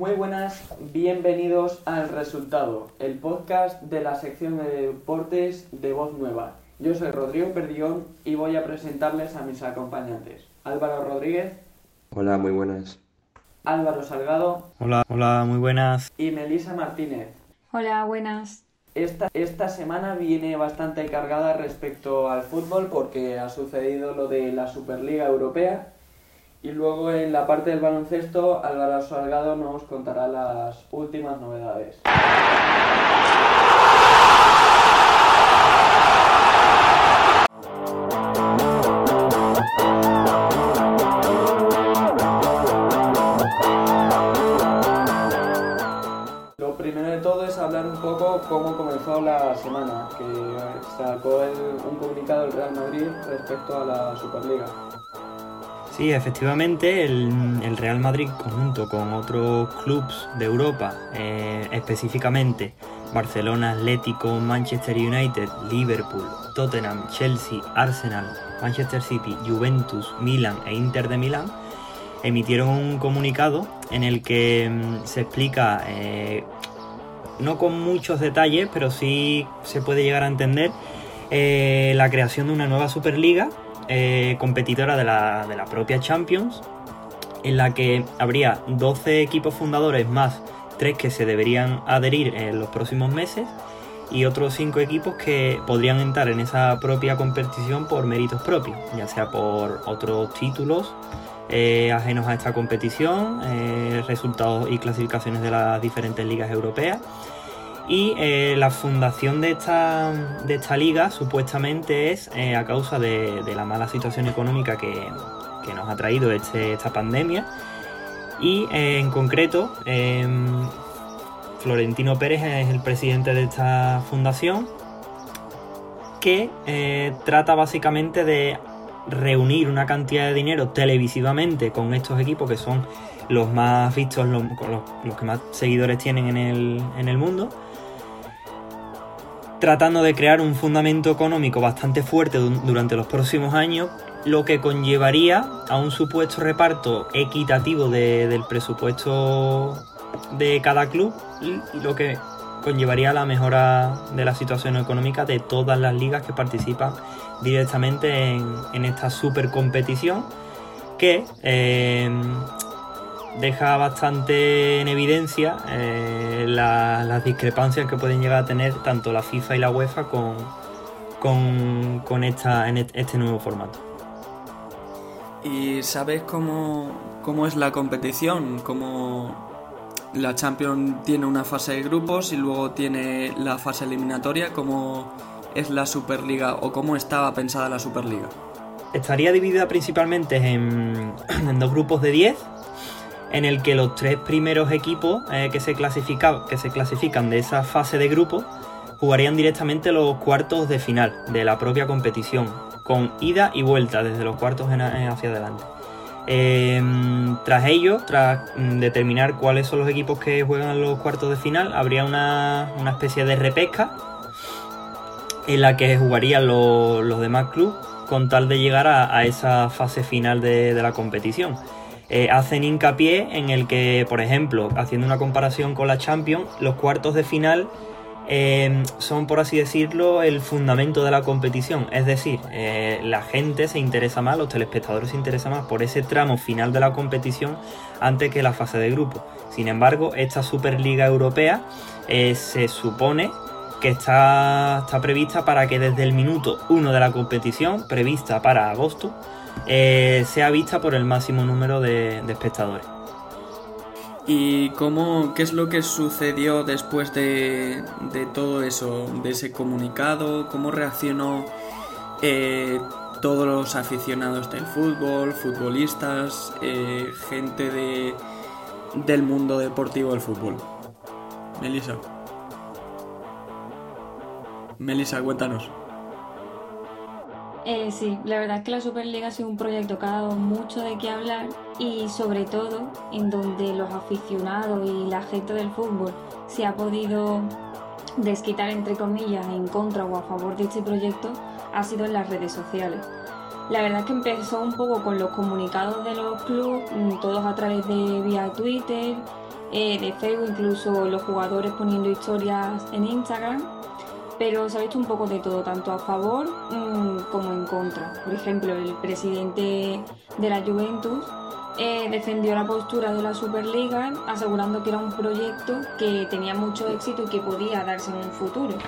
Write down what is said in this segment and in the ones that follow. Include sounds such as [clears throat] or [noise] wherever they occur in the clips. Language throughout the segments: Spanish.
Muy buenas, bienvenidos al Resultado, el podcast de la sección de deportes de Voz Nueva. Yo soy Rodrigo Perdión y voy a presentarles a mis acompañantes. Álvaro Rodríguez. Hola, muy buenas. Álvaro Salgado. Hola, hola, muy buenas. Y Melisa Martínez. Hola, buenas. Esta, esta semana viene bastante cargada respecto al fútbol porque ha sucedido lo de la Superliga Europea y luego en la parte del baloncesto Álvaro Salgado nos contará las últimas novedades. cómo comenzó la semana, que sacó un comunicado del Real Madrid respecto a la Superliga. Sí, efectivamente, el, Real Madrid conjunto con otros clubes de Europa, eh, específicamente Barcelona, Atlético, Manchester United, Liverpool, Tottenham, Chelsea, Arsenal, Manchester City, Juventus, Milan e Inter de Milán, emitieron un comunicado en el que mm, se explica eh, no con muchos detalles, pero sí se puede llegar a entender eh, la creación de una nueva Superliga eh, competidora de la, de la, propia Champions, en la que habría 12 equipos fundadores más 3 que se deberían adherir en los próximos meses y otros 5 equipos que podrían entrar en esa propia competición por méritos propios, ya sea por otros títulos eh, ajenos a esta competición, resultados y clasificaciones de las diferentes ligas europeas y eh, la fundación de esta, de esta liga supuestamente es eh, a causa de, la mala situación económica que, nos ha traído este, esta pandemia. Y eh, en concreto, em, Florentino Pérez es el presidente de esta fundación que trata básicamente de reunir una cantidad de dinero televisivamente con estos equipos que son los más vistos, los, los, que más seguidores tienen en el, en el mundo tratando de crear un fundamento económico bastante fuerte durante los próximos años, lo que conllevaría a un supuesto reparto equitativo del presupuesto de cada club y lo que conllevaría la mejora de la situación económica de todas las ligas que participan directamente en, esta super competición que eh, deja bastante en evidencia eh, las discrepancias que pueden llegar a tener tanto la FIFA y la UEFA con, con, esta, en este nuevo formato. ¿Y sabes cómo, cómo es la competición? ¿Cómo la Champions tiene una fase de grupos y luego tiene la fase eliminatoria? ¿Cómo es la Superliga o cómo estaba pensada la Superliga? Estaría dividida principalmente en, [clears throat] en dos grupos de 10 en el que los tres primeros equipos eh, que, se que se clasifican de esa fase de grupo jugarían directamente los cuartos de final de la propia competición, con ida y vuelta desde los cuartos hacia adelante. Em, tras ello, tras mm, determinar cuáles son los equipos que juegan los cuartos de final, habría una, especie de repesca en la que jugarían los, demás clubes con tal de llegar a, esa fase final de la competición. Eh, hacen hincapié en el que, por ejemplo, haciendo una comparación con la Champions, los cuartos de final eh, son, por así decirlo, el fundamento de la competición. Es decir, eh, la gente se interesa más, los telespectadores se interesan más por ese tramo final de la competición antes que la fase de grupo. Sin embargo, esta Superliga Europea se supone que está, está prevista para que desde el minuto 1 de la competición, prevista para agosto, eh, sea vista por el máximo número de, espectadores. ¿Y cómo, qué es lo que sucedió después de, todo eso, de ese comunicado? ¿Cómo reaccionó eh, todos los aficionados del fútbol, futbolistas, eh, gente de, del mundo deportivo del fútbol? Melissa. Melissa, cuéntanos. Eh, sí, la verdad es que la Superliga ha sido un proyecto que ha dado mucho de qué hablar y sobre todo en donde los aficionados y la gente del fútbol se ha podido desquitar entre comillas en contra o a favor de este proyecto ha sido en las redes sociales. La verdad es que empezó un poco con los comunicados de los clubes, mm, todos a través de vía Twitter, eh, de Facebook, incluso los jugadores poniendo historias en Instagram, pero se ha visto un poco de todo, tanto a favor mm, como en contra. Por ejemplo, el presidente de la Juventus eh, defendió la postura de la Superliga asegurando que era un proyecto que tenía mucho éxito y que podía darse en un futuro.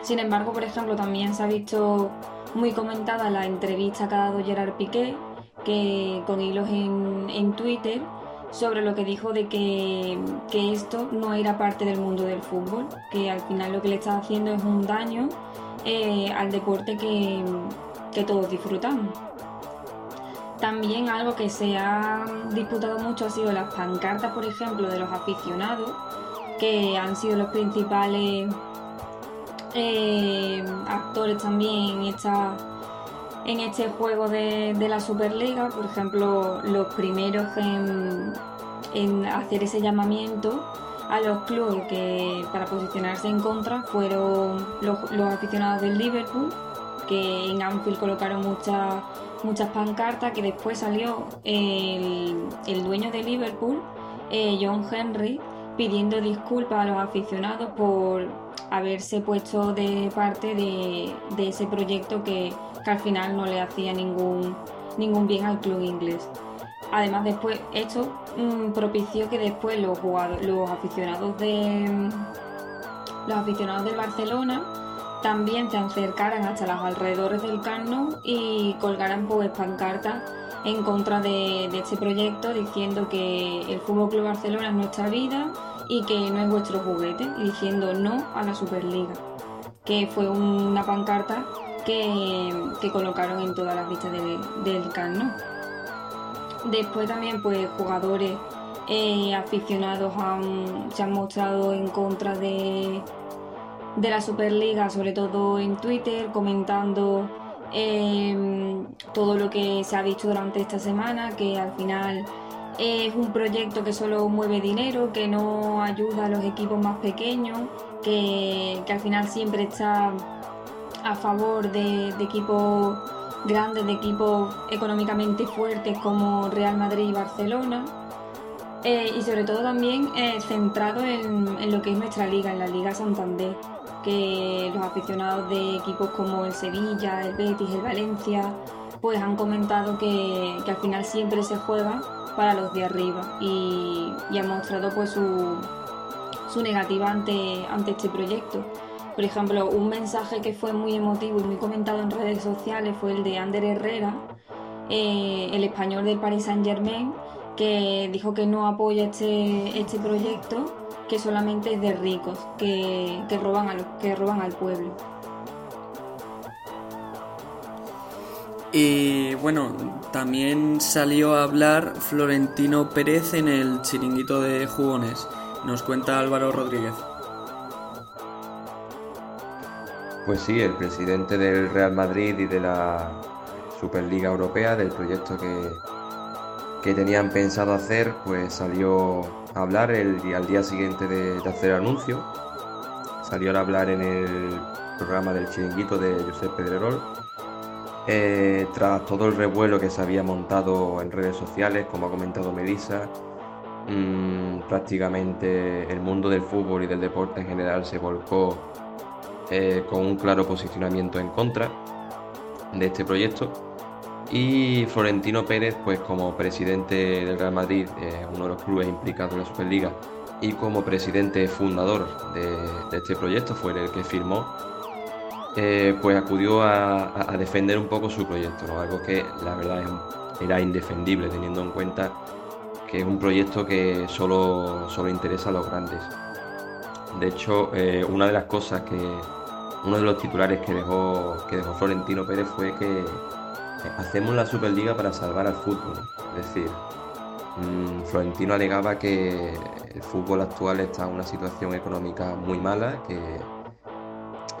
Sin embargo, por ejemplo, también se ha visto muy comentada la entrevista que ha dado Gerard Piqué, que con hilos en, Twitter, sobre lo que dijo de que, esto no era parte del mundo del fútbol, que al final lo que le está haciendo es un daño eh, al deporte que, que todos disfrutamos. También algo que se ha disputado mucho ha sido las pancartas, por ejemplo, de los aficionados, que han sido los principales eh, actores también en, en este juego de, la Superliga. Por ejemplo, los primeros en, hacer ese llamamiento a los clubes que para posicionarse en contra fueron los, aficionados del Liverpool, que en Anfield colocaron muchas muchas pancartas que después salió el, dueño de Liverpool, eh, John Henry, pidiendo disculpas a los aficionados por haberse puesto de parte de, ese proyecto que, al final no le hacía ningún, ningún bien al club inglés. Además, después esto mm, propició que después los jugadores, los aficionados de los aficionados del Barcelona también se acercaran hasta los alrededores del Camp y colgaran pues pancartas en contra de, este proyecto diciendo que el Fútbol Club Barcelona es nuestra vida y que no es vuestro juguete diciendo no a la Superliga que fue una pancarta que, colocaron en todas las vistas del Camp Después también pues jugadores eh, aficionados se han mostrado en contra de, de la Superliga, sobre todo en Twitter, comentando em, todo lo que se ha visto durante esta semana, que al final es un proyecto que solo mueve dinero, que no ayuda a los equipos más pequeños, que, al final siempre está a favor de, equipos grandes, de equipos económicamente fuertes como Real Madrid y Barcelona. Eh, y sobre todo también eh, centrado en, en, lo que es nuestra liga, en la Liga Santander que los aficionados de equipos como el Sevilla, el Betis, el Valencia, pues han comentado que, al final siempre se juega para los de arriba y, han mostrado pues su, negativa ante, ante este proyecto. Por ejemplo, un mensaje que fue muy emotivo y muy comentado en redes sociales fue el de Ander Herrera, eh, el español del Paris Saint Germain, que dijo que no apoya este, este proyecto que solamente es de ricos, que, roban, a que roban al pueblo. Y bueno, también salió a hablar Florentino Pérez en el chiringuito de jugones. Nos cuenta Álvaro Rodríguez. Pues sí, el presidente del Real Madrid y de la Superliga Europea, del proyecto que, que tenían pensado hacer, pues salió hablar el, al día siguiente de, hacer el anuncio. Salió a hablar en el programa del chiringuito de Josep Pedrerol. Eh, tras todo el revuelo que se había montado en redes sociales, como ha comentado Melissa, mm, prácticamente el mundo del fútbol y del deporte en general se volcó eh, con un claro posicionamiento en contra de este proyecto. Y Florentino Pérez, pues como presidente del Real Madrid, eh, uno de los clubes implicados en la Superliga, y como presidente fundador de, este proyecto, fue el que firmó, eh, pues acudió a, defender un poco su proyecto, algo que la verdad era indefendible teniendo en cuenta que es un proyecto que solo, solo interesa a los grandes. De hecho, eh, una de las cosas que, uno de los titulares que dejó, que dejó Florentino Pérez fue que hacemos la Superliga para salvar al fútbol. Es decir, mm, Florentino alegaba que el fútbol actual está en una situación económica muy mala, que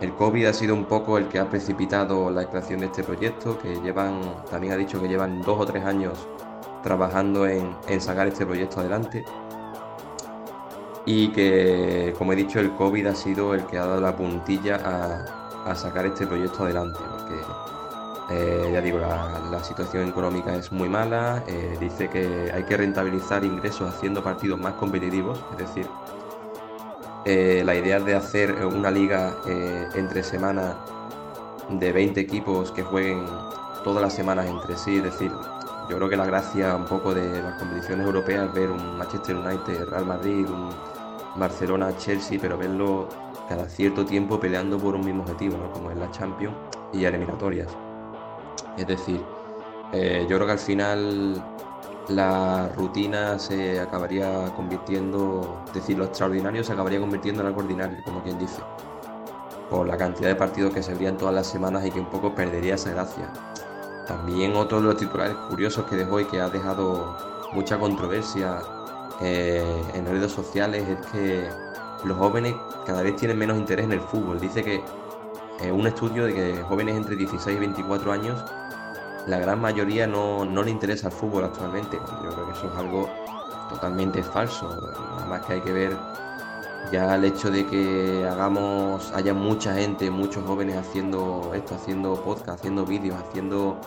el COVID ha sido un poco el que ha precipitado la creación de este proyecto, que llevan, también ha dicho que llevan dos o tres años trabajando en, sacar este proyecto adelante. Y que, como he dicho, el COVID ha sido el que ha dado la puntilla a, sacar este proyecto adelante, porque Eh, ya digo, la, situación económica es muy mala. Eh, dice que hay que rentabilizar ingresos haciendo partidos más competitivos. Es decir, eh, la idea de hacer una liga entre semanas de 20 equipos que jueguen todas las semanas entre sí. Es decir, yo creo que la gracia un poco de las competiciones europeas es ver un Manchester United, Real Madrid, un Barcelona, Chelsea, pero verlo cada cierto tiempo peleando por un mismo objetivo, como es la Champions y eliminatorias. Es decir, eh, yo creo que al final la rutina se acabaría convirtiendo, es decir, lo extraordinario se acabaría convirtiendo en algo ordinario, como quien dice, por la cantidad de partidos que se verían todas las semanas y que un poco perdería esa gracia. También otro de los titulares curiosos que dejó y que ha dejado mucha controversia eh, en redes sociales es que los jóvenes cada vez tienen menos interés en el fútbol. Dice que eh, un estudio de que jóvenes entre 16 y 24 años, la gran mayoría no, le interesa el fútbol actualmente. Yo creo que eso es algo totalmente falso. Nada más que hay que ver ya el hecho de que hagamos, haya mucha gente, muchos jóvenes haciendo esto, haciendo podcast, haciendo vídeos, haciendo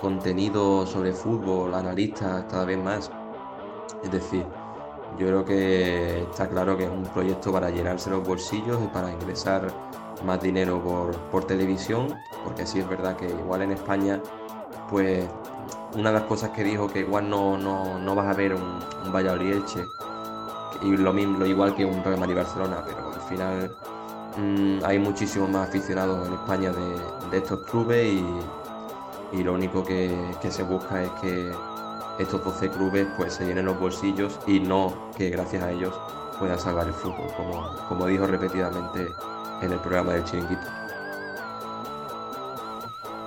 contenido sobre fútbol, analistas cada vez más. Es decir, yo creo que está claro que es un proyecto para llenarse los bolsillos y para ingresar más dinero por, televisión, porque sí es verdad que igual en España, pues una de las cosas que dijo que igual no, no, vas a ver un, un Valladolid Elche y lo mismo, igual que un Real Madrid Barcelona, pero al final mm, hay muchísimos más aficionados en España de, estos clubes y, lo único que, que se busca es que estos 12 clubes pues se llenen los bolsillos y no que gracias a ellos puedan salvar el fútbol, como, como dijo repetidamente en el programa del chiringuito.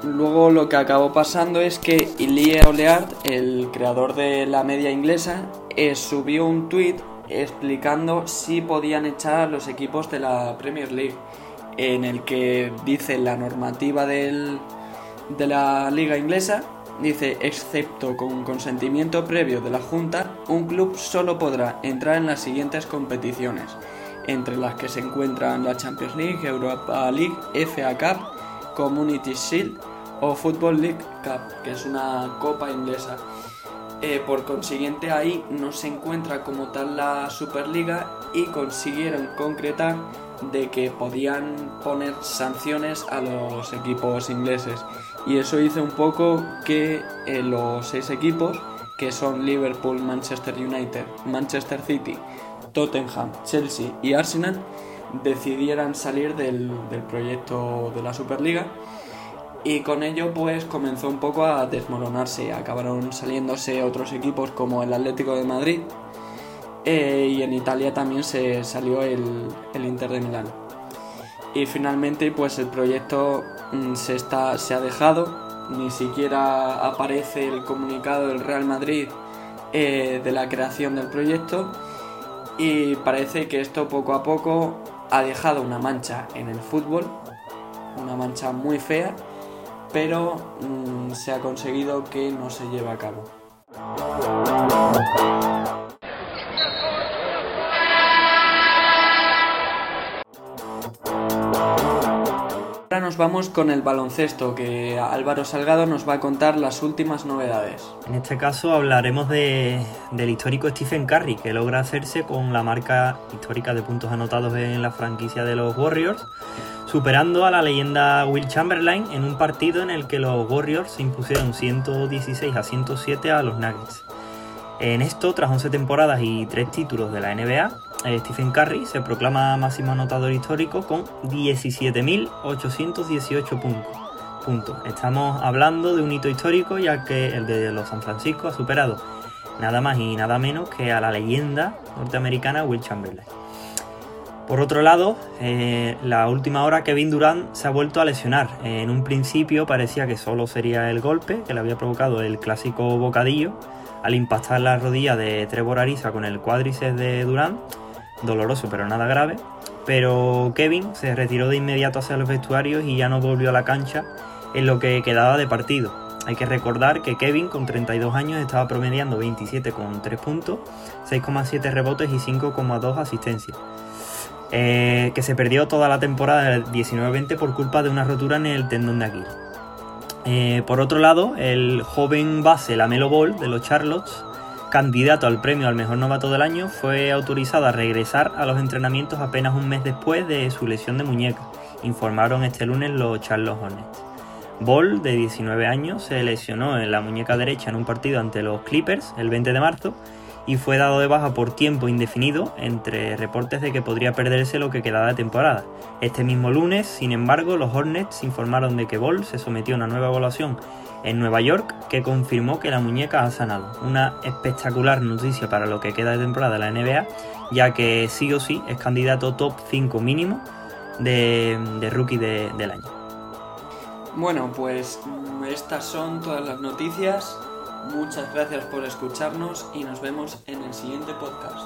Luego lo que acabó pasando es que Ilie Oleard, el creador de la media inglesa, eh, subió un tuit explicando si podían echar a los equipos de la Premier League, en el que dice la normativa del, de la liga inglesa Dice, excepto con consentimiento previo de la Junta, un club solo podrá entrar en las siguientes competiciones, entre las que se encuentran la Champions League, Europa League, FA Cup, Community Shield o Football League Cup, que es una copa inglesa. Eh, por consiguiente ahí no se encuentra como tal la Superliga y consiguieron concretar de que podían poner sanciones a los equipos ingleses y eso hizo un poco que eh, los seis equipos, que son Liverpool, Manchester United, Manchester City, Tottenham, Chelsea y Arsenal, decidieran salir del, proyecto de la Superliga y con ello pues comenzó un poco a desmoronarse, acabaron saliéndose otros equipos como el Atlético de Madrid eh, y en Italia también se salió el, el Inter de Milán. Y finalmente pues el proyecto mm, se, está, se ha dejado, ni siquiera aparece el comunicado del Real Madrid eh, de la creación del proyecto. Y parece que esto poco a poco ha dejado una mancha en el fútbol, una mancha muy fea, pero mm, se ha conseguido que no se lleve a cabo. Ahora nos vamos con el baloncesto, que Álvaro Salgado nos va a contar las últimas novedades. En este caso hablaremos del histórico Stephen Curry, que logra hacerse con la marca histórica de puntos anotados en la franquicia de los Warriors, superando a la leyenda Will Chamberlain en un partido en el que los Warriors se impusieron 116 a 107 a los Nuggets. En esto, tras 11 temporadas y 3 títulos de la NBA, eh, Stephen Curry se proclama máximo anotador histórico con 17.818 puntos. Estamos hablando de un hito histórico ya que el de los San Francisco ha superado nada más y nada menos que a la leyenda norteamericana Will Chamberlain. Por otro lado, eh, la última hora Kevin Durant se ha vuelto a lesionar. en un principio parecía que solo sería el golpe que le había provocado el clásico bocadillo al impactar la rodilla de Trevor Ariza con el cuádriceps de Durant doloroso pero nada grave. Pero Kevin se retiró de inmediato hacia los vestuarios y ya no volvió a la cancha en lo que quedaba de partido. Hay que recordar que Kevin con 32 años estaba promediando 27,3 puntos, 6,7 rebotes y 5,2 asistencias. Eh, que se perdió toda la temporada del 19-20 por culpa de una rotura en el tendón de Aquiles. Eh, por otro lado, el joven base Lamelo Ball de los Charlottes, candidato al premio al mejor novato del año, fue autorizado a regresar a los entrenamientos apenas un mes después de su lesión de muñeca, informaron este lunes los Charlotte Hornets. Ball, de 19 años, se lesionó en la muñeca derecha en un partido ante los Clippers el 20 de marzo y fue dado de baja por tiempo indefinido entre reportes de que podría perderse lo que quedaba de temporada. Este mismo lunes, sin embargo, los Hornets informaron de que Ball se sometió a una nueva evaluación en Nueva York que confirmó que la muñeca ha sanado. Una espectacular noticia para lo que queda de temporada de la NBA, ya que sí o sí es candidato top 5 mínimo de, rookie del año. Bueno, pues estas son todas las noticias. Muchas gracias por escucharnos y nos vemos en el siguiente podcast.